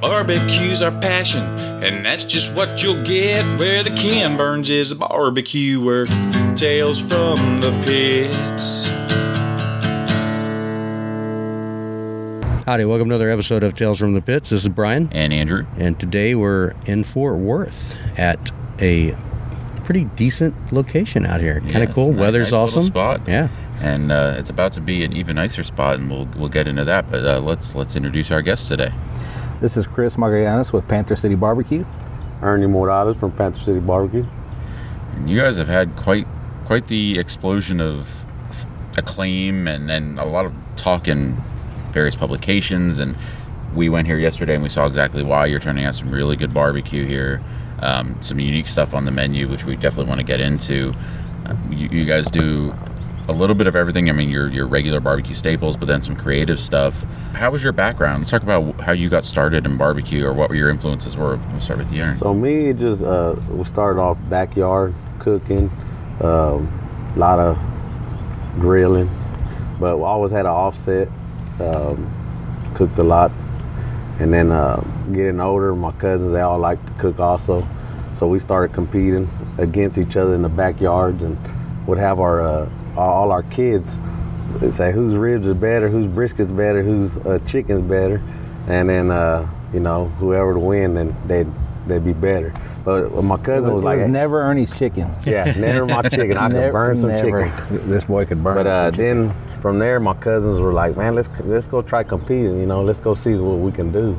Barbecue's our passion, and that's just what you'll get where the Ken Burns is a barbecuer. Tales from the pits. Howdy, welcome to another episode of Tales from the Pits. This is Brian, and Andrew. and today we're in Fort Worth at a pretty decent location out here. Kind Yeah, of cool. it's a Weather's nice awesome. spot. Yeah. And uh, it's about to be an even nicer spot, and we'll we'll get into that. But uh, let's let's introduce our guest today. This is Chris Magallanes with Panther City Barbecue. Ernie Morales from Panther City Barbecue. And you guys have had quite quite the explosion of acclaim and, and a lot of talk in various publications. And we went here yesterday and we saw exactly why you're turning out some really good barbecue here. Um, some unique stuff on the menu, which we definitely want to get into. Uh, you, you guys do a little bit of everything. I mean, your your regular barbecue staples, but then some creative stuff. How was your background? Let's talk about how you got started in barbecue, or what your influences were. We'll start with you. So me, just uh, we started off backyard cooking, um, a lot of grilling, but we always had an offset. Um, cooked a lot, and then uh, getting older, my cousins they all like to cook also, so we started competing against each other in the backyards, and would have our uh, all our kids say whose ribs are better, whose brisket's better, whose uh, chicken's better, and then uh, you know whoever to win, then they'd they'd be better. But my cousin It was, was, like, it was never Ernie's chicken. yeah, never my chicken. I could Never- burn some never. chicken. This boy could burn. But uh, some then from there, my cousins were like, "Man, let's let's go try competing. You know, let's go see what we can do."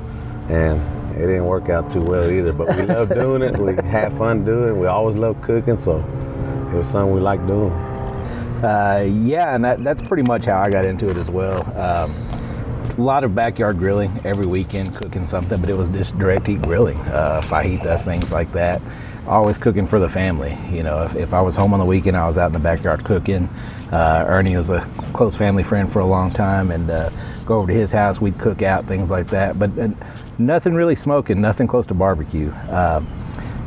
And it didn't work out too well either. But we love doing it. We had fun doing it. We always loved cooking, so it was something we liked doing. Uh, yeah, and that, that's pretty much how I got into it as well. Um, a lot of backyard grilling every weekend, cooking something, but it was just direct heat grilling, uh, fajitas, things like that. Always cooking for the family. You know, if, if I was home on the weekend, I was out in the backyard cooking. Uh, Ernie was a close family friend for a long time, and uh, go over to his house, we'd cook out, things like that. But uh, nothing really smoking, nothing close to barbecue. Um,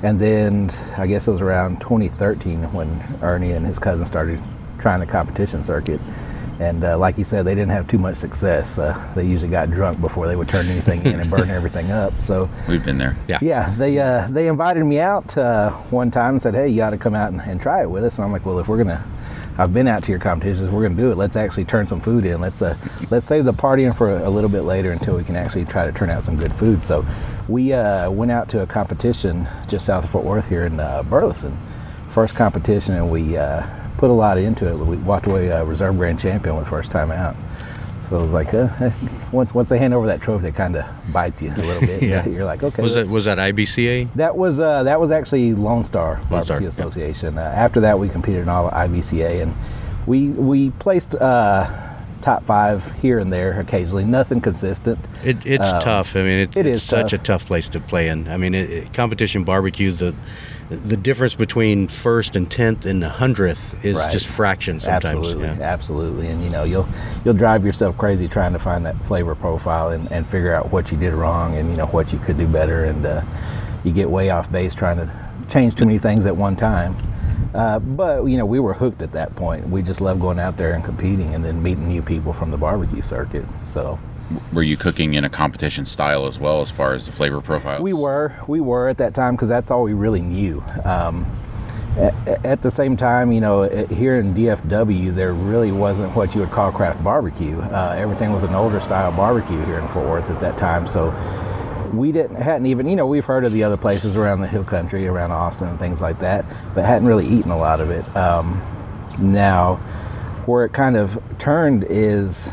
and then I guess it was around 2013 when Ernie and his cousin started trying the competition circuit. And uh, like he said, they didn't have too much success. Uh, they usually got drunk before they would turn anything in and burn everything up. So We've been there. Yeah. yeah, they uh, they invited me out uh, one time and said, "Hey, you got to come out and, and try it with us." And I'm like, "Well, if we're gonna, I've been out to your competitions. We're gonna do it. Let's actually turn some food in. Let's uh, let's save the partying for a, a little bit later until we can actually try to turn out some good food." So we uh, went out to a competition just south of Fort Worth here in uh, Burleson. First competition, and we uh, put a lot into it. We walked away uh, reserve grand champion the first time out. So it was like, uh, once once they hand over that trophy, it kind of bites you a little bit. Yeah. You're like, okay. Was that was that IBCA? that was uh, that was actually Lone Star Lone Star, Barbecue yeah. Association. Uh, after that, we competed in all IBCA, and we we placed uh, top five here and there occasionally. Nothing consistent. It, it's Um, tough. I mean, it, it it's is such tough. a tough place to play in. I mean, it- competition barbecue, the the difference between first and tenth and the hundredth is Right. just fractions sometimes. absolutely, yeah. absolutely, and you know you'll you'll drive yourself crazy trying to find that flavor profile and, and figure out what you did wrong and you know what you could do better, and uh, you get way off base trying to change too many things at one time. Uh, but you know we were hooked at that point. We just loved going out there and competing, and then meeting new people from the barbecue circuit. So Were you cooking in a competition style as well, as far as the flavor profiles? We were, we were at that time because that's all we really knew. Um, at, at the same time, you know, here in DFW, there really wasn't what you would call craft barbecue. Uh, everything was an older style barbecue here in Fort Worth at that time. So we didn't hadn't even, you know, we've heard of the other places around the Hill Country, around Austin, and things like that, but hadn't really eaten a lot of it. Um, now, where it kind of turned is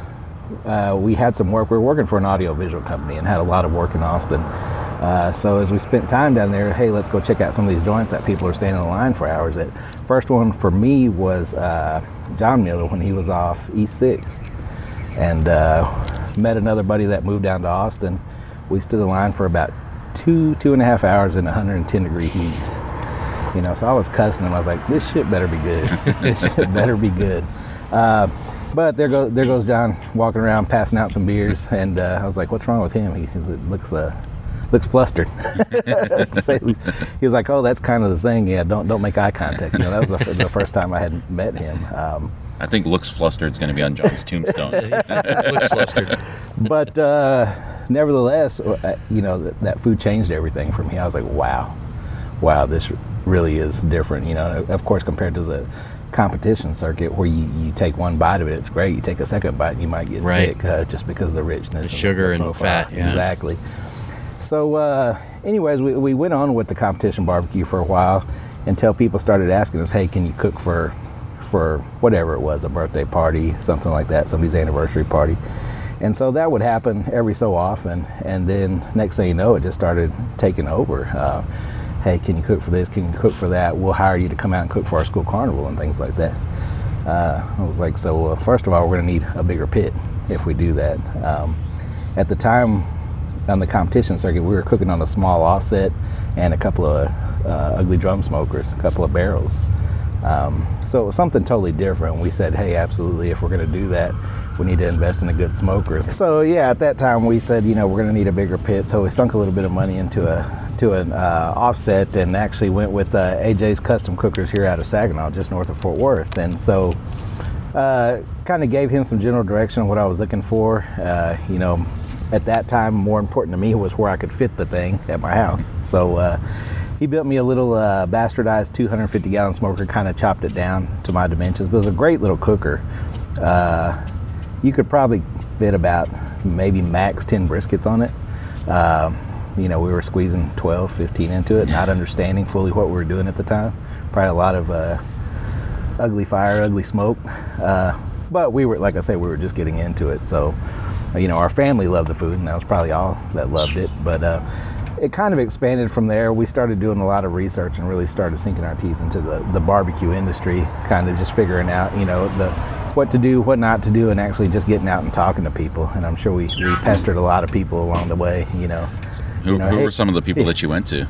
uh, we had some work. We were working for an audiovisual company and had a lot of work in Austin. Uh, so as we spent time down there, hey, let's go check out some of these joints that people are standing in line for hours at. First one for me was uh, John Mueller when he was off East Sixth, and uh, met another buddy that moved down to Austin. We stood in line for about two two and a half hours in 110 degree heat. You know, so I was cussing him. I was like, "This shit better be good. this shit better be good." But there goes there goes John walking around passing out some beers, and uh, I was like, "What's wrong with him? He, he looks uh, looks flustered." to say the least. he was like, "Oh, that's kind of the thing. Yeah, don't don't make eye contact." You know, that was the, the first time I had met him. Um, I think looks flustered is going to be on John's tombstone. Looks flustered. but uh, nevertheless, uh, you know, that, that food changed everything for me. I was like, wow, wow, this really is different. You know, of course, compared to the competition circuit where you, you take one bite of it, it's great. You take a second bite, you might get Right. sick uh, just because of the richness, The and sugar and profile. fat, yeah. Exactly. So, uh, anyways, we, we went on with the competition barbecue for a while until people started asking us, "Hey, can you cook for for whatever it was, a birthday party, something like that, somebody's anniversary party?" And so that would happen every so often, and then next thing you know, it just started taking over. Uh, hey, can you cook for this? Can you cook for that? We'll hire you to come out and cook for our school carnival and things like that. Uh, I was like, so uh, first of all, we're going to need a bigger pit if we do that. Um, at the time on the competition circuit, we were cooking on a small offset and a couple of uh, ugly drum smokers, a couple of barrels. Um, so it was something totally different. We said, hey, absolutely, if we're going to do that, we need to invest in a good smoker. So yeah, at that time we said, you know, we're going to need a bigger pit. So we sunk a little bit of money into a to an uh, offset and actually went with uh, AJ's Custom Cookers here out of Saginaw, just north of Fort Worth. And so uh, kind of gave him some general direction on what I was looking for. Uh, you know, at that time, more important to me was where I could fit the thing at my house. So uh, he built me a little uh, bastardized 250 gallon smoker, kind of chopped it down to my dimensions. But it was a great little cooker. You could probably fit about maybe max 10 briskets on it. Uh, you know, we were squeezing 12, 15 into it, not understanding fully what we were doing at the time. Probably a lot of uh, ugly fire, ugly smoke. Uh, but we were, like I said, we were just getting into it. So, uh, you know, our family loved the food, and that was probably all that loved it. But uh, it kind of expanded from there. We started doing a lot of research and really started sinking our teeth into the, the barbecue industry, kind of just figuring out, you know, the what to do, what not to do, and actually just getting out and talking to people. And I'm sure we, we pestered a lot of people along the way, you know. Who, You know, who hey- were some of the people that you went to?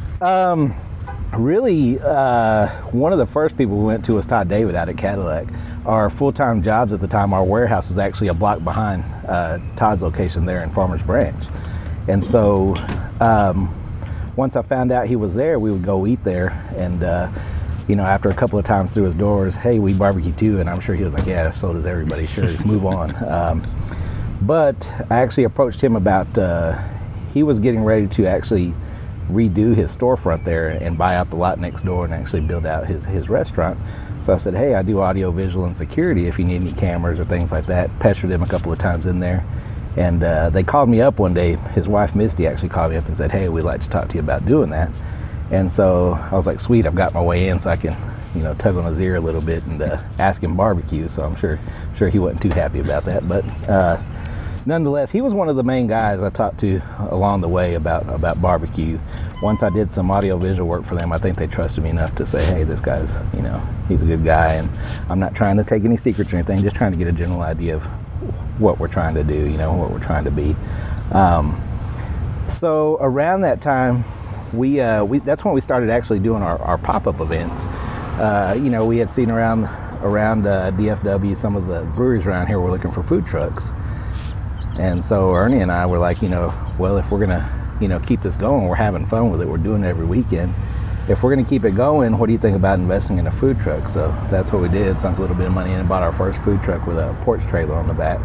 Really, uh, one of the first people we went to was Todd David out at Cattleack. Our full-time jobs at the time, our warehouse was actually a block behind uh, Todd's location there in Farmers Branch. And so, um, once I found out he was there, we would go eat there. And uh, you know, after a couple of times through his doors, hey, we barbecue too. And I'm sure he was like, yeah, so does everybody. Sure, move on. Um, but I actually approached him about uh, he was getting ready to actually redo his storefront there and buy out the lot next door and actually build out his, his restaurant. So I said, hey, I do audio, visual, and security if you need any cameras or things like that. Pestered him a couple of times in there. And uh, they called me up one day. His wife, Misty, actually called me up and said, hey, we'd like to talk to you about doing that. And so I was like, sweet, I've got my way in so I can, you know, tug on his ear a little bit and uh, ask him barbecue. So I'm sure, sure he wasn't too happy about that. But uh, nonetheless, he was one of the main guys I talked to along the way about about barbecue. Once I did some audio visual work for them, I think they trusted me enough to say, "Hey, this guy's, you know, he's a good guy," and I'm not trying to take any secrets or anything, just trying to get a general idea of what we're trying to do, you know, what we're trying to be. Um, so around that time, we, uh, we that's when we started actually doing our, our pop-up events. Uh, you know, we had seen around around uh, DFW some of the breweries around here were looking for food trucks. And so Ernie and I were like, you know, well, if we're gonna, you know, keep this going, we're having fun with it. We're doing it every weekend. If we're gonna keep it going, what do you think about investing in a food truck? So that's what we did. Sunk a little bit of money in and bought our first food truck with a porch trailer on the back,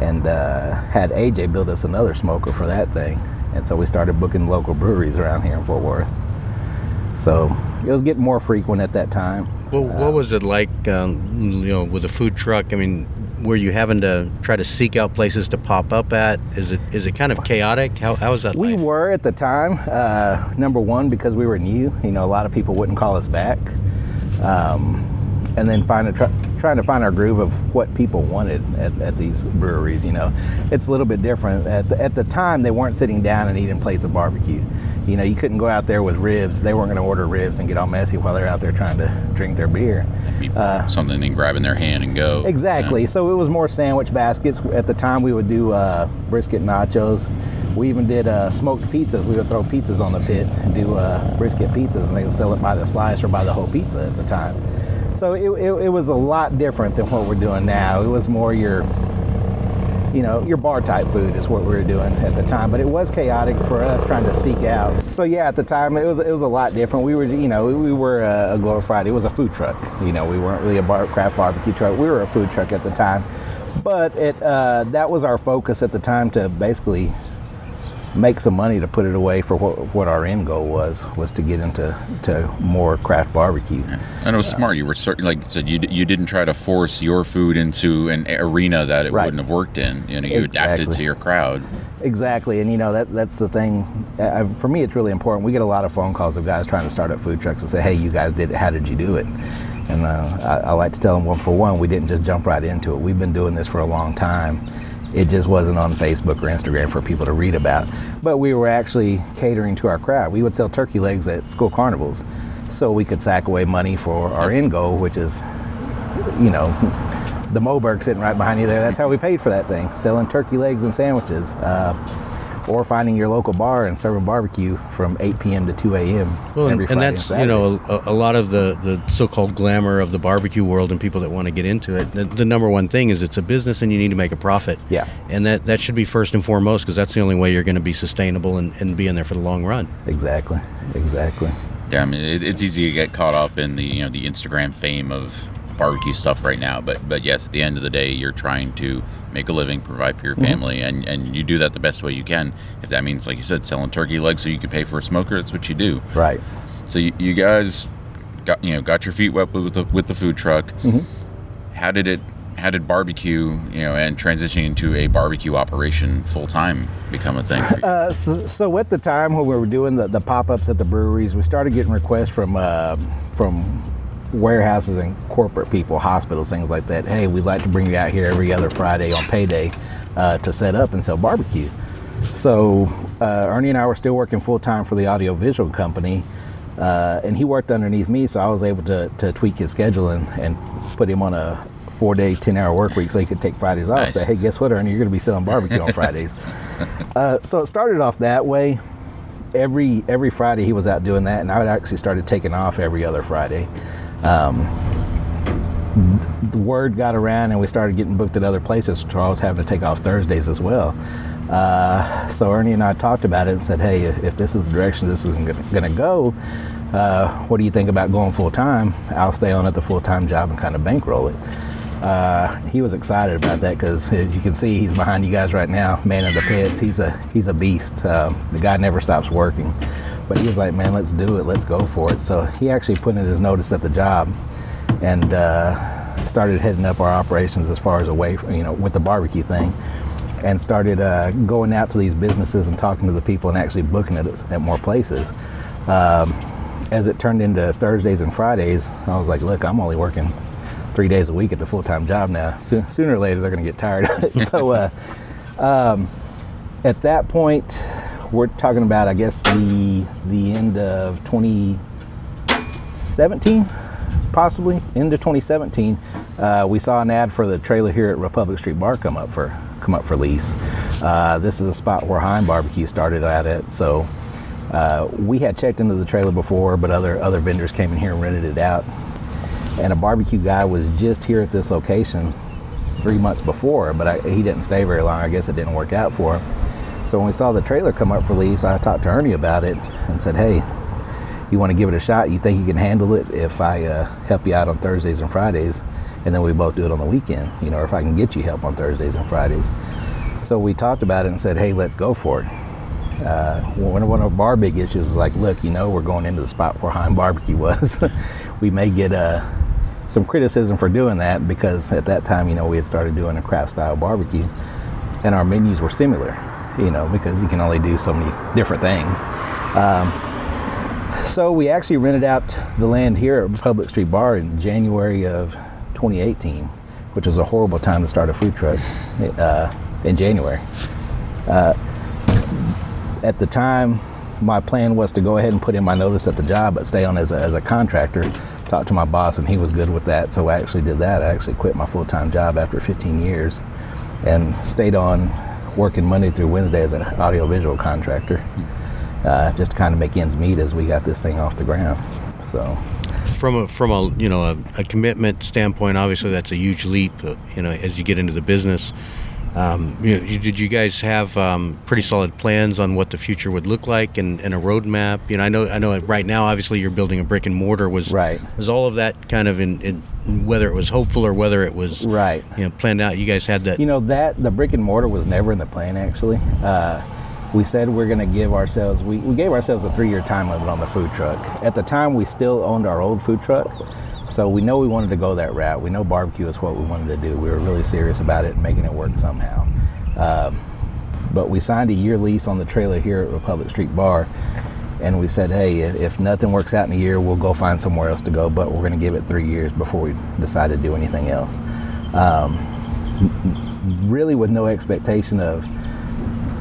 and uh, had AJ build us another smoker for that thing. And so we started booking local breweries around here in Fort Worth. So it was getting more frequent at that time. Well, what was it like, um, you know, with a food truck? I mean, were you having to try to seek out places to pop up at? Is it is it kind of chaotic? How how is that? We life? were at the time. Uh, number one, because we were new. You know, a lot of people wouldn't call us back. Um, and then find a, try, trying to find our groove of what people wanted at, at these breweries. You know, it's a little bit different. At the, at the time, they weren't sitting down and eating plates of barbecue. You know, you couldn't go out there with ribs. They weren't going to order ribs and get all messy while they're out there trying to drink their beer. Be something they can grab in their hand and go. Uh, Exactly. Yeah. So it was more sandwich baskets. At the time, we would do uh, brisket nachos. We even did uh, smoked pizzas. We would throw pizzas on the pit and do uh, brisket pizzas, and they would sell it by the slice or by the whole pizza at the time. So it, it, it was a lot different than what we're doing now. It was more your, you know, your bar type food is what we were doing at the time. But it was chaotic for us trying to seek out. So yeah, at the time it was it was a lot different. We were you know we were a, glorified. It was a food truck. You know, we weren't really a bar, craft barbecue truck. We were a food truck at the time. But it uh, that was our focus at the time to basically make some money to put it away for what, what our end goal was was to get into to more craft barbecue. And it was smart. You were certain, like you said, you, you didn't try to force your food into an arena that it Right. wouldn't have worked in. You know, you adapted to your crowd. Exactly, and you know that that's the thing. Uh, for me, it's really important. We get a lot of phone calls of guys trying to start up food trucks and say, "Hey, you guys did it. How did you do it?" And uh, I, I like to tell them, one for one, we didn't just jump right into it. We've been doing this for a long time. It just wasn't on Facebook or Instagram for people to read about. But we were actually catering to our crowd. We would sell turkey legs at school carnivals, so we could sack away money for our end goal, which is you know, the Moberg sitting right behind you there. That's how we paid for that thing, selling turkey legs and sandwiches, uh, or finding your local bar and serving barbecue from 8 p.m. to 2 a.m. Well, and, and that's and you know a, a lot of the, the so-called glamour of the barbecue world and people that want to get into it. The, the number one thing is it's a business and you need to make a profit. Yeah. and that that should be first and foremost because that's the only way you're going to be sustainable and, and be in there for the long run. Exactly, exactly. Yeah, I mean, it, it's easy to get caught up in the you know the Instagram fame of barbecue stuff right now. But but yes, at the end of the day, you're trying to make a living, provide for your family, and and you do that the best way you can. If that means, like you said, selling turkey legs so you can pay for a smoker, that's what you do. Right. So you, you guys got you know got your feet wet with the with the food truck. How did it? How did barbecue, you know, and transitioning into a barbecue operation full time become a thing? Uh, so, so at the time when we were doing the, the pop-ups at the breweries, we started getting requests from uh, from warehouses and corporate people, hospitals, things like that. Hey, we'd like to bring you out here every other Friday on payday uh, to set up and sell barbecue. So uh, Ernie and I were still working full time for the audio visual company, uh, and he worked underneath me, so I was able to, to tweak his schedule and, and put him on a four day, 10 hour work week so he could take Fridays off. Nice. Say, hey, guess what, Ernie? You're going to be selling barbecue on Fridays. Uh, so it started off that way. Every every Friday he was out doing that, and I actually started taking off every other Friday. Um, the word got around, and we started getting booked at other places. Was having to take off Thursdays as well. Uh, so Ernie and I talked about it and said, "Hey, if, if this is the direction this is going to go, uh, what do you think about going full time? I'll stay on at the full time job and kind of bankroll it." Uh, he was excited about that because, as you can see, he's behind you guys right now, man of the pits. He's a he's a beast. Um, the guy never stops working. But he was like, "Man, let's do it. Let's go for it." So he actually put in his notice at the job, and uh, started heading up our operations as far as away, from, you know, with the barbecue thing, and started uh, going out to these businesses and talking to the people and actually booking it at, more places. Um, as it turned into Thursdays and Fridays, I was like, "Look, I'm only working." three days a week at the full-time job now. So, sooner or later, they're going to get tired of it. so, uh, um, at that point, we're talking about, I guess, the the end of 2017, possibly into 2017. Uh, we saw an ad for the trailer here at Republic Street Bar come up for come up for lease. Uh, this is a spot where Heim Barbecue started at it. So. Uh, we had checked into the trailer before, but other other vendors came in here and rented it out and a barbecue guy was just here at this location three months before, but I, he didn't stay very long. I guess it didn't work out for him. So when we saw the trailer come up for lease, I talked to Ernie about it and said, "Hey, you want to give it a shot? You think you can handle it if I uh, help you out on Thursdays and Fridays, and then we both do it on the weekend? You know, if I can get you help on Thursdays and Fridays." So we talked about it and said, "Hey, let's go for it." uh, one of one of our big issues is like, look, you know, we're going into the spot where Heim Barbecue was. we may get uh, some criticism for doing that because at that time, you know, we had started doing a craft style barbecue, and our menus were similar, you know, because you can only do so many different things. Um, so we actually rented out the land here at Republic Street Bar in January of 2018, which was a horrible time to start a food truck uh, in January at the time, my plan was to go ahead and put in my notice at the job, but stay on as a, as a contractor. Talked to my boss, and he was good with that. So I actually did that. I actually quit my full time job after 15 years and stayed on working Monday through Wednesday as an audiovisual contractor, uh, just to kind of make ends meet as we got this thing off the ground. So, From a from a you know a, a commitment standpoint, obviously that's a huge leap. uh, You know, as you get into the business. Um, you, you, did you guys have um, pretty solid plans on what the future would look like and, and a roadmap? You know, I know I know right now, obviously, you're building a brick and mortar. Was Right. Was all of that kind of in, in whether it was hopeful or whether it was Right. You know, planned out. You guys had that. you know, that the brick and mortar was never in the plan actually. Uh, we said we're going to give ourselves we, we gave ourselves a three year time limit on the food truck at the time we still owned our old food truck so we know we wanted to go that route. We know barbecue is what we wanted to do. We were really serious about it and making it work somehow. Um, but we signed a year lease on the trailer here at republic street bar and we said hey if nothing works out in a year we'll go find somewhere else to go but we're going to give it three years before we decide to do anything else. Um, really with no expectation of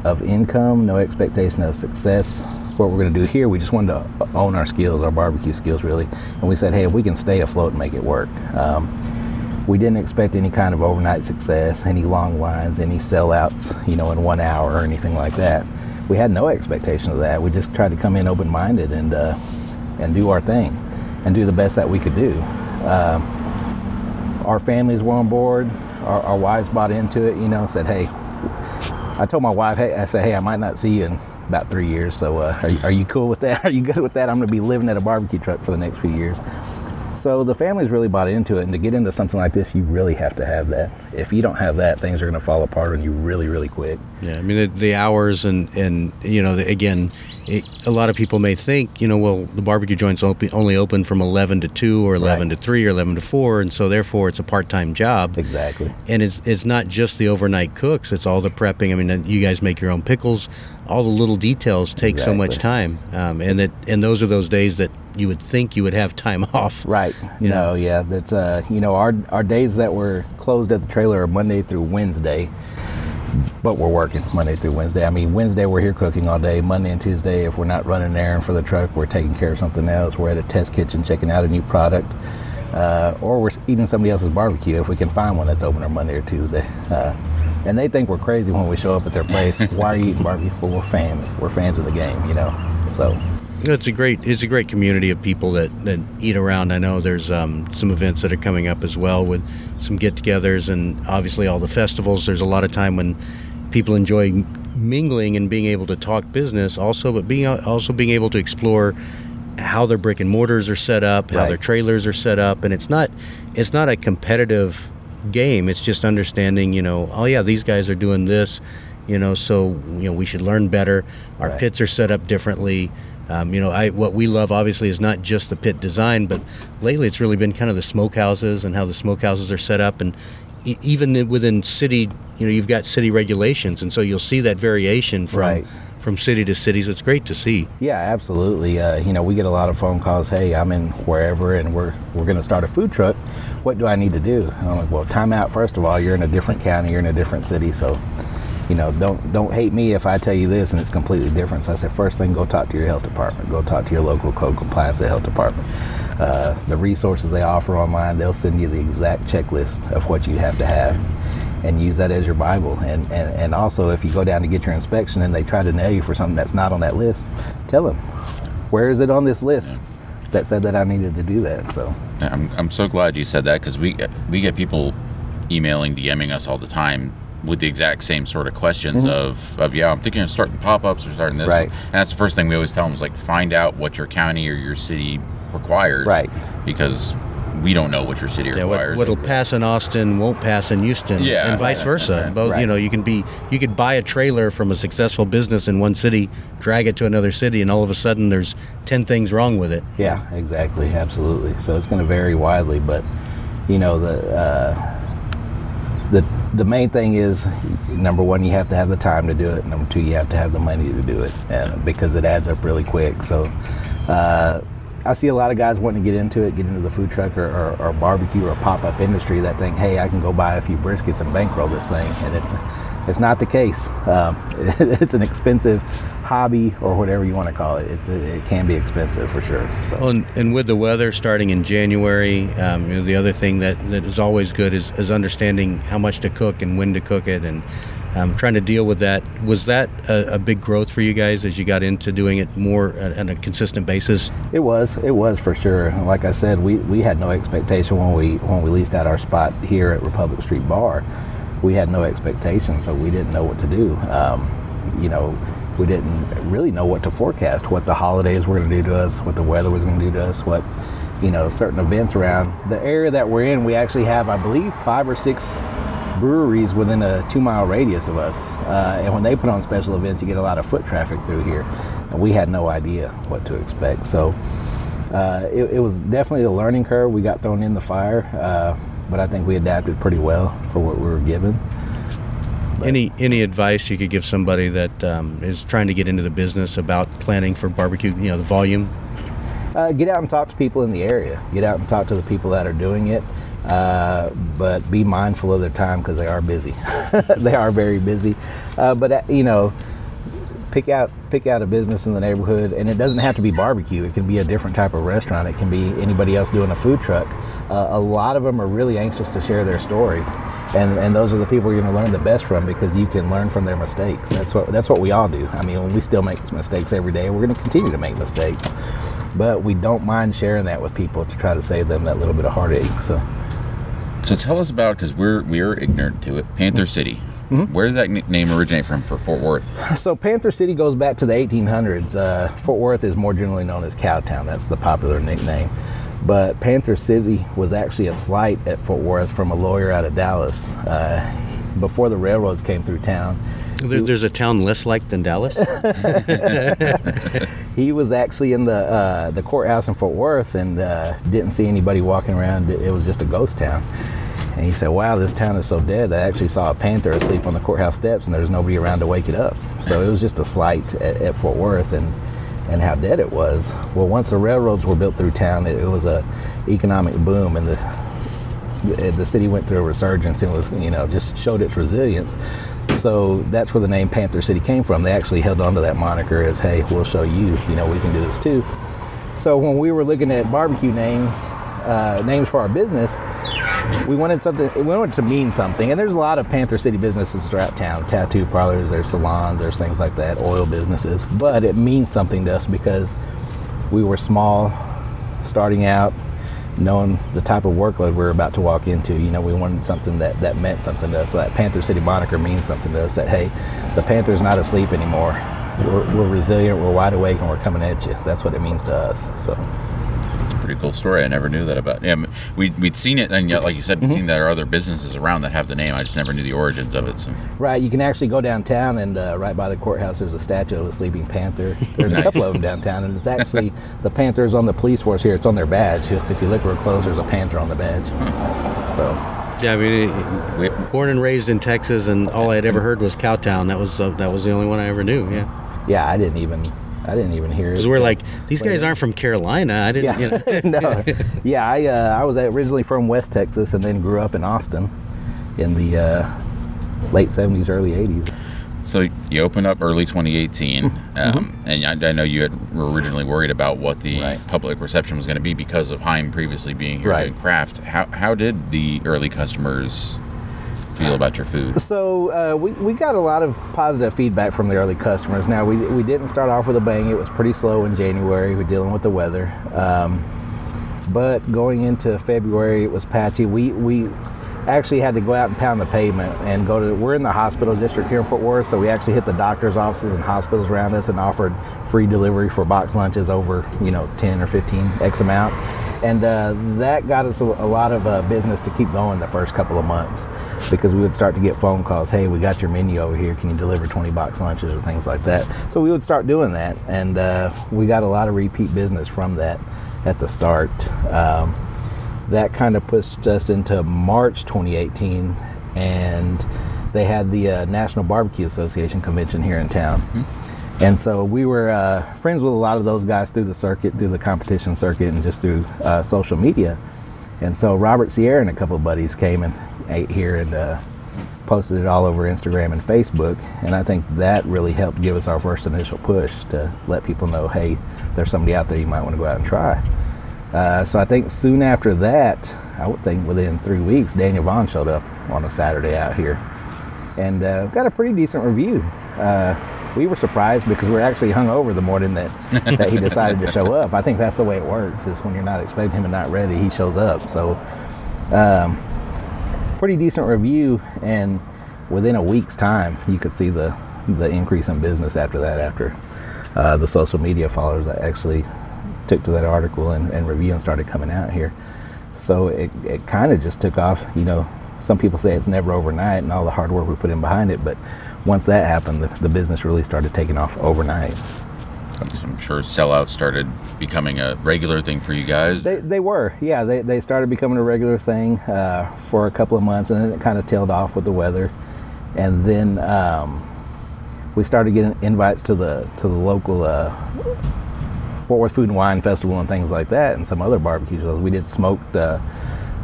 of income, no expectation of success. What we're going to do here, we just wanted to own our skills, our barbecue skills, really. And we said, hey, if we can stay afloat and make it work. Um, we didn't expect any kind of overnight success, any long lines, any sellouts, you know, in one hour or anything like that. We had no expectation of that. We just tried to come in open-minded and uh, and do our thing, and do the best that we could do. Uh, our families were on board. Our, our wives bought into it. You know, said, hey, I told my wife, hey, I said, hey, I might not see you in about three years. So uh, are, are you cool with that? Are you good with that? I'm going to be living at a barbecue truck for the next few years. So the family's really bought into it, and to get into something like this, you really have to have that. If you don't have that, things are going to fall apart on you really, really quick. Yeah, I mean the, the hours and and you know the, again, it, a lot of people may think you know well the barbecue joints only open from eleven to two or eleven Right. to three or eleven to four, and so therefore it's a part time job. Exactly. And it's it's not just the overnight cooks; it's all the prepping. I mean, you guys make your own pickles. All the little details take so much time, um, and that and those are those days that you would think you would have time off. Right. Yeah. No, yeah. That's uh, you know, our our days that were closed at the trailer are Monday through Wednesday. But we're working Monday through Wednesday. I mean, Wednesday we're here cooking all day. Monday and Tuesday, if we're not running an errand for the truck, we're taking care of something else. We're at a test kitchen checking out a new product, uh, or we're eating somebody else's barbecue if we can find one that's open on Monday or Tuesday. Uh, and they think we're crazy when we show up at their place. Why are you eating barbecue? Well, we're fans. We're fans of the game, you know. So It's a great it's a great community of people that, that eat around. I know there's um, some events that are coming up as well with some get-togethers and obviously all the festivals. There's a lot of time when people enjoy mingling and being able to talk business also, but being also being able to explore how their brick and mortars are set up, how Right. their trailers are set up, and it's not it's not a competitive game. It's just understanding, you know, oh yeah, these guys are doing this, you know, so you know we should learn better. Our Right. pits are set up differently. Um, you know, I what we love obviously is not just the pit design, but lately it's really been kind of the smokehouses and how the smokehouses are set up, and e- even within city, you know, you've got city regulations, and so you'll see that variation from Right. from city to city. So it's great to see. Yeah, absolutely. Uh, you know, we get a lot of phone calls. Hey, I'm in wherever, and we're we're going to start a food truck. What do I need to do? And I'm like, well, time out. First of all, you're in a different county. You're in a different city. So, you know, don't don't hate me if I tell you this and it's completely different. So I said, first thing, go talk to your health department. Go talk to your local code compliance health department. Uh, the resources they offer online, they'll send you the exact checklist of what you have to have and use that as your Bible. And, and, and also, if you go down to get your inspection and they try to nail you for something that's not on that list, tell them, where is it on this list that said that I needed to do that? So, I'm, I'm so glad you said that because we we get people emailing, DMing us all the time with the exact same sort of questions of, of yeah, I'm thinking of starting pop ups or starting this. Right. And that's the first thing we always tell them is like find out what your county or your city requires. Right. Because we don't know what your city Yeah, what, requires. what'll pass in Austin won't pass in Houston, Yeah. and vice Right, versa. right, Both, you know, you can be, you could buy a trailer from a successful business in one city, drag it to another city, and all of a sudden there's ten things wrong with it. yeah, exactly, absolutely. So it's going to vary widely, but you know the uh, the the main thing is number one, you have to have the time to do it. Number two, you have to have the money to do it, and because it adds up really quick. So. Uh, I see a lot of guys wanting to get into it, get into the food truck or, or, or barbecue or pop up industry that think, hey, I can go buy a few briskets and bankroll this thing, and it's it's not the case. Um, it's an expensive hobby or whatever you want to call it. It's, it can be expensive for sure. So. Well, and, and with the weather starting in January, um, you know, the other thing that, that is always good is, is understanding how much to cook and when to cook it, and um, trying to deal with that. Was that a, a big growth for you guys as you got into doing it more on a consistent basis? It was, it was for sure. Like I said, we, we had no expectation when we when we leased out our spot here at Republic Street Bar. We had no expectations, so we didn't know what to do. Um, you know, we didn't really know what to forecast, what the holidays were going to do to us, what the weather was going to do to us, what you know certain events around the area that we're in. We actually have, I believe, five or six breweries within a two mile radius of us. Uh, and when they put on special events, you get a lot of foot traffic through here. And we had no idea what to expect. So uh, it, it, was definitely a learning curve. We got thrown in the fire, uh, but I think we adapted pretty well for what we were given. But any any advice you could give somebody that um, is trying to get into the business about planning for barbecue? You know, the volume. Uh, get out and talk to people in the area. Get out and talk to the people that are doing it. Uh, but be mindful of their time because they are busy. they are very busy. Uh, but uh, you know, pick out pick out a business in the neighborhood, and it doesn't have to be barbecue. It can be a different type of restaurant. It can be anybody else doing a food truck. Uh, a lot of them are really anxious to share their story, and and those are the people you're going to learn the best from because you can learn from their mistakes. That's what that's what we all do. I mean, we still make mistakes every day. We're going to continue to make mistakes, but we don't mind sharing that with people to try to save them that little bit of heartache. So. So tell us about because we're we're ignorant to it. Panther City. Mm-hmm. Where does that name originate from for Fort Worth? So Panther City goes back to the 1800s. Uh, Fort Worth is more generally known as Cowtown. That's the popular nickname. But Panther City was actually a slight at Fort Worth from a lawyer out of Dallas. Uh, before the railroads came through town, there, there's a town less like than Dallas. he was actually in the uh, the courthouse in Fort Worth and uh, didn't see anybody walking around. It was just a ghost town. And he said, "Wow, this town is so dead. I actually saw a panther asleep on the courthouse steps, and there's nobody around to wake it up." So it was just a slight at, at Fort Worth and and how dead it was. Well, once the railroads were built through town, it, was a economic boom, and the the city went through a resurgence and was you know just showed its resilience so that's where the name Panther City came from. They actually held on to that moniker as, hey, we'll show you, you know, we can do this too. So when we were looking at barbecue names, uh, names for our business, we wanted something. We wanted to mean something, and there's a lot of Panther City businesses throughout town: tattoo parlors, there's salons, there's things like that, oil businesses. But it means something to us because we were small, starting out, knowing the type of workload we are about to walk into, you know, we wanted something that, that meant something to us. So that Panther City moniker means something to us that, hey, the Panther's not asleep anymore. We're, we're resilient, we're wide awake, and we're coming at you. That's what it means to us. So pretty cool story. I never knew that about. Yeah, we we'd seen it, and yet, like you said, we've mm-hmm. seen there are other businesses around that have the name. I just never knew the origins of it. So right, you can actually go downtown, and uh, right by the courthouse, there's a statue of a sleeping panther. There's nice. a couple of them downtown, and it's actually the panthers on the police force here. It's on their badge. If you look real close, there's a panther on the badge. So. Yeah, I mean, born and raised in Texas, and all I had ever heard was Cowtown. That was uh, that was the only one I ever knew. Yeah. Yeah, I didn't even I didn't even hear it. Because we're like, these guys aren't from Carolina. I didn't, yeah. you know. no. Yeah, I, uh, I was originally from West Texas and then grew up in Austin in the uh, late 70s, early 80s. So you opened up early 2018, mm-hmm. um, and I, I, know you had, were originally worried about what the right. public reception was going to be because of Heim previously being here right. doing craft. How, how did the early customers feel about your food? So uh, we, we got a lot of positive feedback from the early customers. Now we, we didn't start off with a bang. It was pretty slow in January. We're dealing with the weather, um, but going into February it was patchy. We we actually had to go out and pound the pavement and go to. We're in the hospital district here in Fort Worth, so we actually hit the doctors' offices and hospitals around us and offered free delivery for box lunches over you know 10 or 15 x amount and uh, that got us a, a lot of uh, business to keep going the first couple of months because we would start to get phone calls hey we got your menu over here. Can you deliver 20 box lunches? or things like that. So we would start doing that. And uh, we got a lot of repeat business from that at the start. Um, that kind of pushed us into march 2018 and they had the uh, national barbecue association convention here in town. Mm-hmm and so we were uh, friends with a lot of those guys through the circuit, through the competition circuit, and just through uh, social media. And so Robert Sierra and a couple of buddies came and ate here and uh, posted it all over Instagram and Facebook. And I think that really helped give us our first initial push to let people know, hey, there's somebody out there you might want to go out and try. Uh, so I think soon after that, I would think within three weeks, Daniel Vaughn showed up on a Saturday out here and uh, got a pretty decent review. Uh, we were surprised because we were actually hung over the morning that, that he decided to show up. I think that's the way it works is when you're not expecting him and not ready, he shows up. So um, pretty decent review and within a week's time you could see the, the increase in business after that after uh, the social media followers that actually took to that article and, and review and started coming out here. So it, it kind of just took off, you know, some people say it's never overnight and all the hard work we put in behind it, but once that happened, the, the business really started taking off overnight. I'm sure sellouts started becoming a regular thing for you guys. They, they were, yeah. They, they started becoming a regular thing uh, for a couple of months, and then it kind of tailed off with the weather. And then um, we started getting invites to the to the local uh, Fort Worth Food and Wine Festival and things like that, and some other barbecue shows. We did smoked. Uh,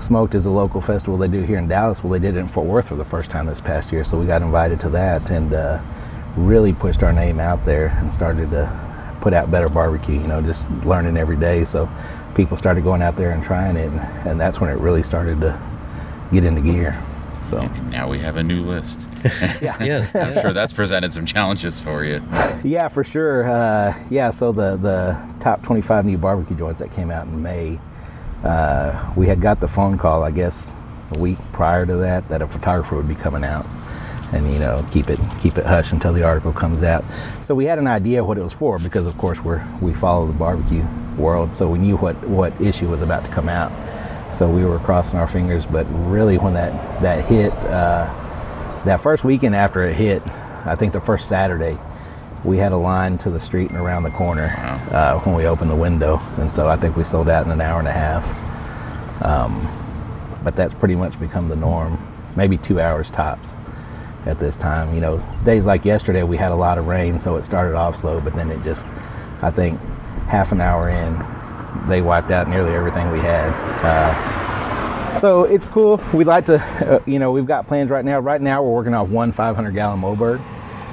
smoked is a local festival they do here in Dallas. Well, they did it in Fort Worth for the first time this past year, so we got invited to that and uh, really pushed our name out there and started to put out better barbecue. You know, just learning every day. So people started going out there and trying it, and, and that's when it really started to get into gear. So And now we have a new list. yeah, Yeah, I'm sure that's presented some challenges for you. yeah, for sure. Uh, yeah, so the the top 25 new barbecue joints that came out in May, uh, we had got the phone call, I guess, a week prior to that, that a photographer would be coming out, and you know, keep it keep it hush until the article comes out. So we had an idea what it was for because, of course, we're we follow the barbecue world, so we knew what what issue was about to come out. So we were crossing our fingers, but really, when that that hit, uh, that first weekend after it hit, I think the first Saturday, we had a line to the street and around the corner uh, when we opened the window, and so I think we sold out in an hour and a half. Um, but that's pretty much become the norm, maybe two hours tops at this time. You know, days like yesterday, we had a lot of rain, so it started off slow, but then it just, I think, half an hour in, they wiped out nearly everything we had. Uh, so it's cool. We'd like to, uh, you know, we've got plans right now. Right now, we're working off one 500 gallon Moberg.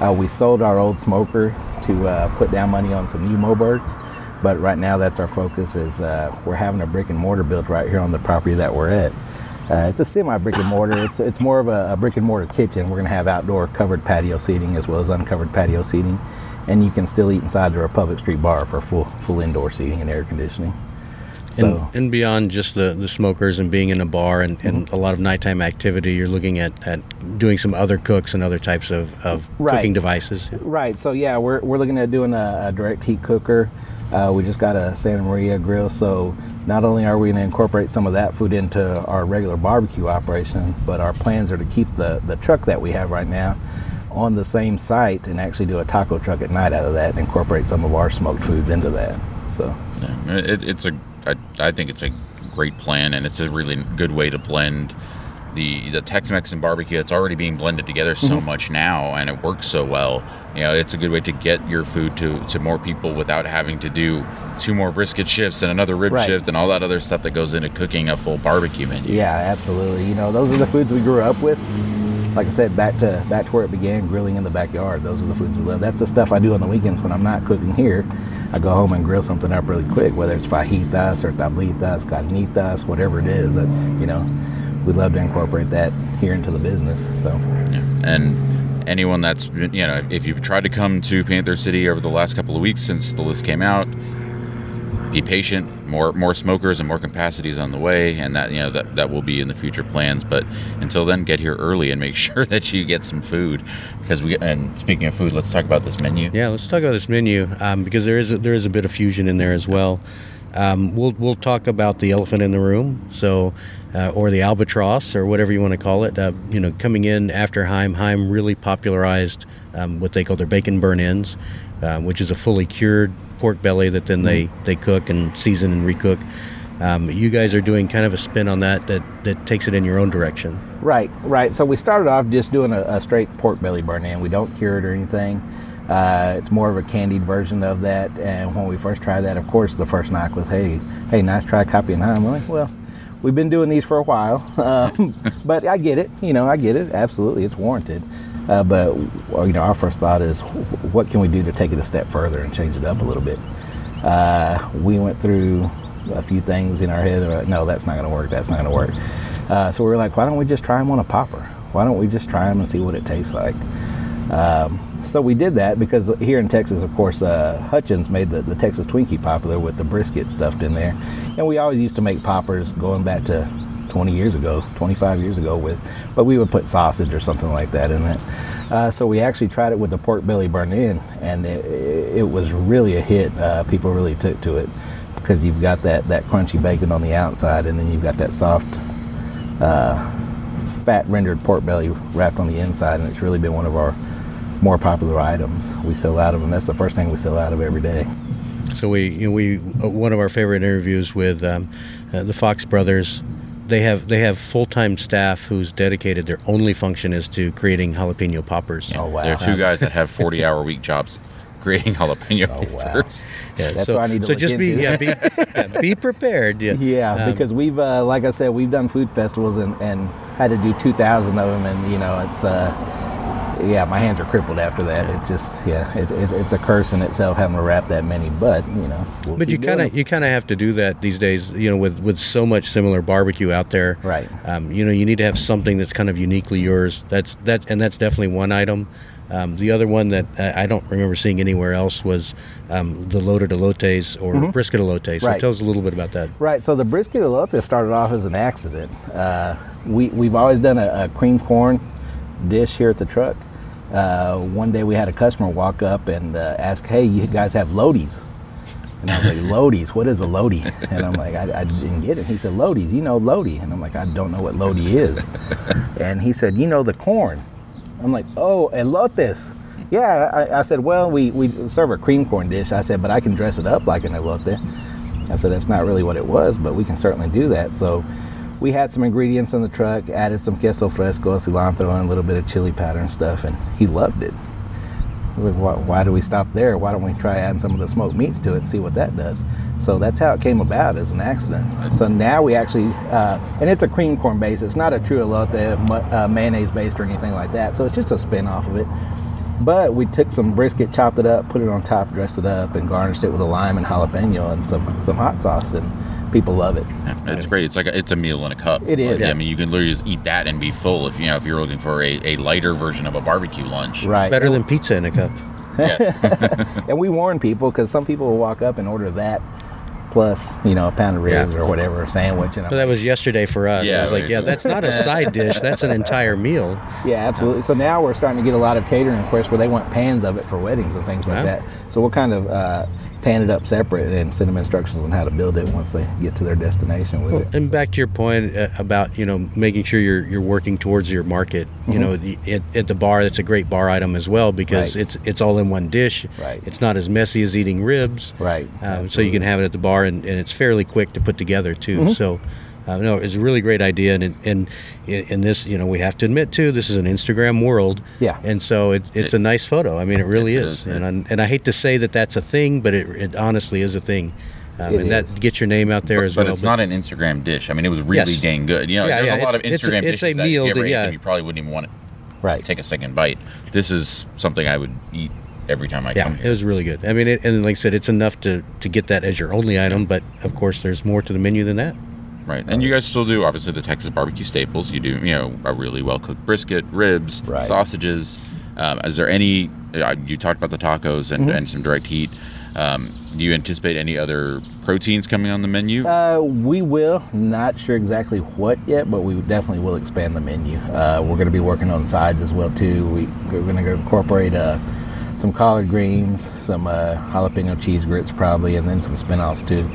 Uh, we sold our old smoker to uh, put down money on some new Mobergs, but right now that's our focus. Is uh, we're having a brick and mortar built right here on the property that we're at. Uh, it's a semi brick and mortar. It's it's more of a, a brick and mortar kitchen. We're going to have outdoor covered patio seating as well as uncovered patio seating, and you can still eat inside the Republic Street Bar for full full indoor seating and air conditioning. So And, and beyond just the, the smokers and being in a bar and, and a lot of nighttime activity, you're looking at, at doing some other cooks and other types of, of Right. cooking devices. Right. So yeah, we're we're looking at doing a, a direct heat cooker. Uh, we just got a Santa Maria grill, so not only are we going to incorporate some of that food into our regular barbecue operation, but our plans are to keep the the truck that we have right now on the same site and actually do a taco truck at night out of that and incorporate some of our smoked foods into that. So Yeah, it, it's a, I, I think it's a great plan, and it's a really good way to blend the the Tex-Mex and barbecue. It's already being blended together so Mm-hmm. much now, and it works so well. You know, it's a good way to get your food to to more people without having to do two more brisket shifts and another rib Right. shift and all that other stuff that goes into cooking a full barbecue menu. Yeah, absolutely. You know, those are the foods we grew up with. Like I said, back to back to where it began, grilling in the backyard. Those are the foods we love. That's the stuff I do on the weekends when I'm not cooking here. I go home and grill something up really quick, whether it's fajitas or tablitas, carnitas, whatever it is. That's you know, we love to incorporate that here into the business. So. And anyone that's you know, if you've tried to come to Panther City over the last couple of weeks since the list came out, be patient. More more smokers and more capacities on the way, and that you know that that will be in the future plans. But until then, get here early and make sure that you get some food. Because we and speaking of food, let's talk about this menu. Yeah, let's talk about this menu um, because there is a, there is a bit of fusion in there as well. Um, we'll we'll talk about the elephant in the room, so uh, or the albatross or whatever you want to call it. Uh, you know, coming in after Heim, Heim really popularized um, what they call their bacon burn-ins, uh, which is a fully cured pork belly that then they they cook and season and recook. Um, you guys are doing kind of a spin on that that that takes it in your own direction. Right, right. So we started off just doing a, a straight pork belly burn in. We don't cure it or anything. Uh, it's more of a candied version of that. And when we first tried that, of course, the first knock was, "Hey, hey, nice try, copy and Heim." We're like, well, we've been doing these for a while, um, but I get it. You know, I get it. Absolutely, it's warranted. Uh, but you know, our first thought is, what can we do to take it a step further and change it up a little bit? Uh, we went through a few things in our head. uh, No, that's not going to work. That's not going to work. Uh, so we were like, why don't we just try them on a popper? Why don't we just try them and see what it tastes like? Um, so we did that because here in Texas, of course, uh, Hutchins made the, the Texas Twinkie popular with the brisket stuffed in there. And we always used to make poppers going back to 20 years ago, 25 years ago with, but we would put sausage or something like that in it. Uh, so we actually tried it with the pork belly burnt in, and it, it was really a hit. Uh, people really took to it because you've got that, that crunchy bacon on the outside, and then you've got that soft uh, fat rendered pork belly wrapped on the inside, and it's really been one of our more popular items. We sell out of them. That's the first thing we sell out of every day. So we, you know, we uh, one of our favorite interviews with um, uh, the Fox brothers. They have they have full time staff who's dedicated their only function is to creating jalapeno poppers. Oh, wow. There are two guys that have 40 hour week jobs creating jalapeno Oh, wow. peppers. Yeah, That's so, what I need to so look just be yeah, be, yeah, be prepared. Yeah, Yeah, Um, because we've, uh, like I said, we've done food festivals and, and had to do 2,000 of them, and you know, it's, uh, yeah, my hands are crippled after that. It's just, yeah, it's, it's, it's a curse in itself having to wrap that many, but you know. we'll But you kind of you kind of have to do that these days. You know, with with so much similar barbecue out there. Right. Um, you know, you need to have something that's kind of uniquely yours. That's that, and that's definitely one item. Um, the other one that I I don't remember seeing anywhere else was um, the loaded elotes or brisket elotes. So Mm-hmm. Right. tell us a little bit about that. Right. So the brisket elote started off as an accident. Uh, we we've always done a, a cream corn dish here at the truck. Uh, one day we had a customer walk up and uh, ask, "Hey, you guys have lodies?" And I was like, "Lodies? What is a lodi?" And I'm like, I, "I didn't get it." He said, "Lodies, you know lodi?" And I'm like, "I don't know what lodi is." and he said, "You know the corn?" I'm like, "Oh, elotes." Yeah, I, I said, "Well, we, we serve a cream corn dish." I said, "But I can dress it up like an elote." I said, that's not really what it was, but we can certainly do that. So we had some ingredients in the truck, added some queso fresco, cilantro, and a little bit of chili powder and stuff, and he loved it. Like, Why, why do we stop there? Why don't we try adding some of the smoked meats to it and see what that does? So that's how it came about as an accident. So now we actually, uh, and it's a cream corn base. It's not a true elote, uh, mayonnaise based or anything like that. So it's just a spin off of it. But we took some brisket, chopped it up, put it on top, dressed it up, and garnished it with a lime and jalapeno and some some hot sauce, and people love it. Yeah, it's great. It's like a, it's a meal in a cup. It is. Like, I mean, you can literally just eat that and be full if you know if you're looking for a, a lighter version of a barbecue lunch. Right. Better than pizza in a cup. Yes. And we warn people because some people will walk up and order that plus, you know, a pound of ribs Yeah. or whatever, a sandwich. And I'm So that was yesterday for us. Yeah, I was like, yeah, that's not a side dish. That's an entire meal. Yeah, absolutely. So now we're starting to get a lot of catering requests where they want pans of it for weddings and things like Wow. that. So we'll kind of uh, pan it up separate and send them instructions on how to build it once they get to their destination with it. And back to your point uh, about you know making sure you're you're working towards your market. You know, the, at, at the bar, that's a great bar item as well because Right. it's it's all in one dish. Right. It's not as messy as eating ribs. Right. Um, so you can have it at the bar, and, and it's fairly quick to put together too. So. Uh, no, it's a really great idea, and and in, in this, you know, we have to admit too, this is an Instagram world. Yeah. And so it, it's a nice photo. I mean, it really Yes, it is, is. and I, and I hate to say that that's a thing, but it, it honestly is a thing, um, and is. that gets your name out there but, as but well. it's not an Instagram dish. I mean, it was really Yes. dang good. You know, Yeah, there's yeah, a lot of it's- it's a- Instagram it's a dishes that meal if you ever that- yeah. them, you probably wouldn't even want to Right. take a second bite. This is something I would eat every time I Yeah, come Yeah, it was really good. I mean, it, and like I said, it's enough to, to get that as your only item, but of course, there's more to the menu than that. Right, and you guys still do obviously the Texas barbecue staples. You do, you know, a really well cooked brisket, ribs, Right. sausages. Um, is there any? Uh, you talked about the tacos and, Mm-hmm. and some direct heat. Um, do you anticipate any other proteins coming on the menu? Uh, we will. Not sure exactly what yet, but we definitely will expand the menu. Uh, we're going to be working on sides as well too. We, we're going to incorporate uh, some collard greens, some uh, jalapeno cheese grits probably, and then some spin-offs too.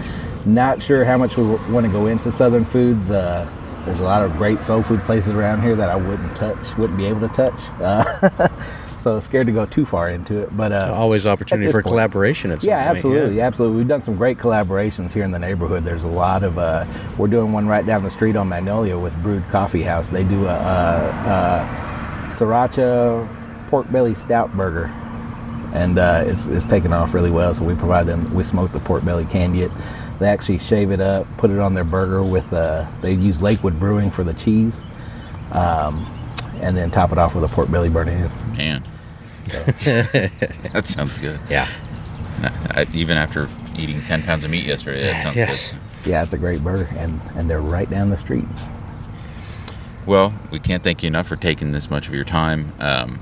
Not sure how much we want to go into southern foods. Uh, there's a lot of great soul food places around here that I wouldn't touch, wouldn't be able to touch. Uh, so scared to go too far into it. But uh, Always opportunity for point. collaboration at some yeah, point, absolutely, absolutely. We've done some great collaborations here in the neighborhood. There's a lot of. Uh, we're doing one right down the street on Magnolia with Brewed Coffee House. They do a, a, a sriracha pork belly stout burger, and uh, it's, it's taken off really well. So we provide them. We smoke the pork belly, candy it. They actually shave it up, put it on their burger with. Uh, they use Lakewood Brewing for the cheese, um, and then top it off with a pork belly burnt in. Man, that sounds good. Yeah. I, even after eating ten pounds of meat yesterday, that sounds Yes. good. Yeah, it's a great burger, and and they're right down the street. Well, we can't thank you enough for taking this much of your time. Um,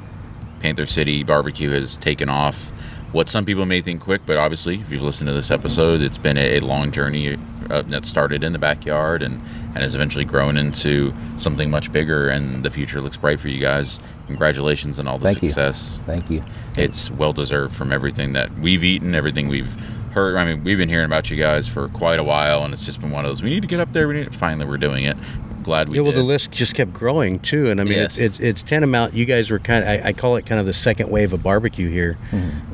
Panther City Barbecue has taken off. What some people may think quick, but obviously, if you've listened to this episode, it's been a, a long journey uh, that started in the backyard and, and has eventually grown into something much bigger. And the future looks bright for you guys. Congratulations on all the Thank you. success. Thank you. It's well deserved from everything that we've eaten, everything we've heard. I mean, we've been hearing about you guys for quite a while, and it's just been one of those. We need to get up there. We need. Finally, we're doing it. Glad we yeah, well, did. the list just kept growing too, and I mean, Yes. it's, it's it's tantamount. You guys were kind of, I, I call it kind of the second wave of barbecue here.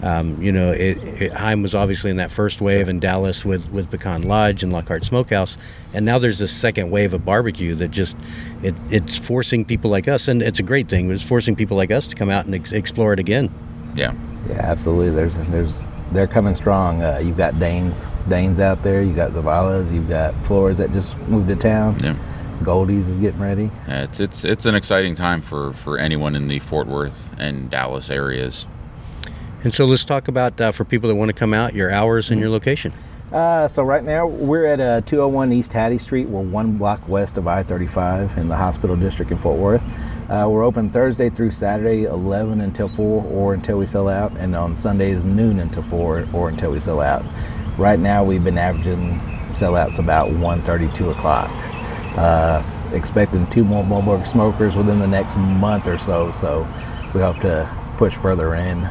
Um, you know, it, it, Heim was obviously in that first wave in Dallas with with Pecan Lodge and Lockhart Smokehouse, and now there's this second wave of barbecue that just it, it's forcing people like us, and it's a great thing. But it's forcing people like us to come out and ex- explore it again. yeah. Yeah, absolutely. There's there's they're coming strong. Uh, you've got Dayne's Dayne's out there. You've got Zavalas. You've got Floors that just moved to town. Yeah. Goldee's is getting ready. Yeah, it's it's it's an exciting time for for anyone in the Fort Worth and Dallas areas. And so let's talk about uh, for people that want to come out, your hours and your location. Uh, so right now we're at uh, 201 East Hattie Street. We're one block west of I-35 in the hospital district in Fort Worth. Uh, we're open Thursday through Saturday, 11 until 4 or until we sell out, and on Sundays noon until 4 or until we sell out. Right now we've been averaging sellouts about 1:30, 2 o'clock. Uh, expecting two more Moberg smokers within the next month or so, so we hope to push further in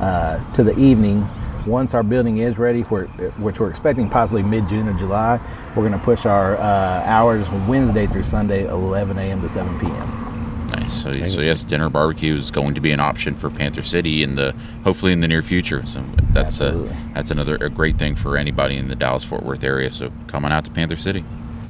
uh, to the evening. Once our building is ready, which we're expecting possibly mid-June or July, we're going to push our uh, hours Wednesday through Sunday, 11 a.m. to 7 p.m. Nice. So, so yes, dinner barbecue is going to be an option for Panther City in the hopefully in the near future. So that's Absolutely. a that's another a great thing for anybody in the Dallas Fort Worth area. So come on out to Panther City.